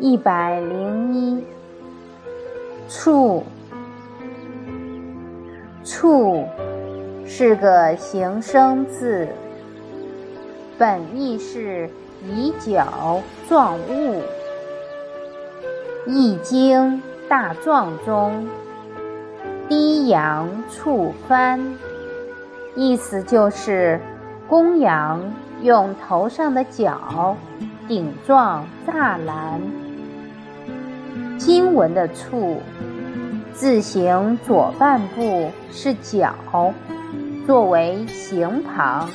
一百零一，触，触是个形声字，本意是以脚撞物，《易经》大壮中，低阳触翻，意思就是公羊用头上的角顶撞栅栏。经文的“处”字形左半部是角，作为形旁，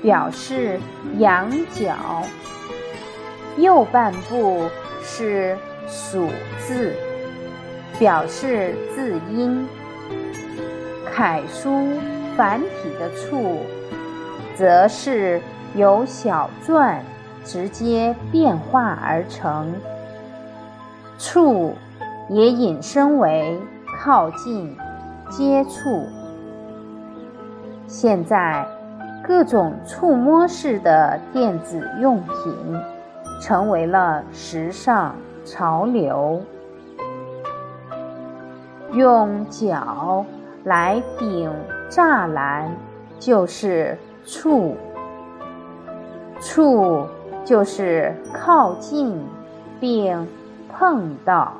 表示羊角；右半部是属字，表示字音。楷书繁体的“处”，则是由小篆直接变化而成。触也引申为靠近、接触。现在，各种触摸式的电子用品成为了时尚潮流。用脚来顶栅栏，就是触。触就是靠近，并。碰到。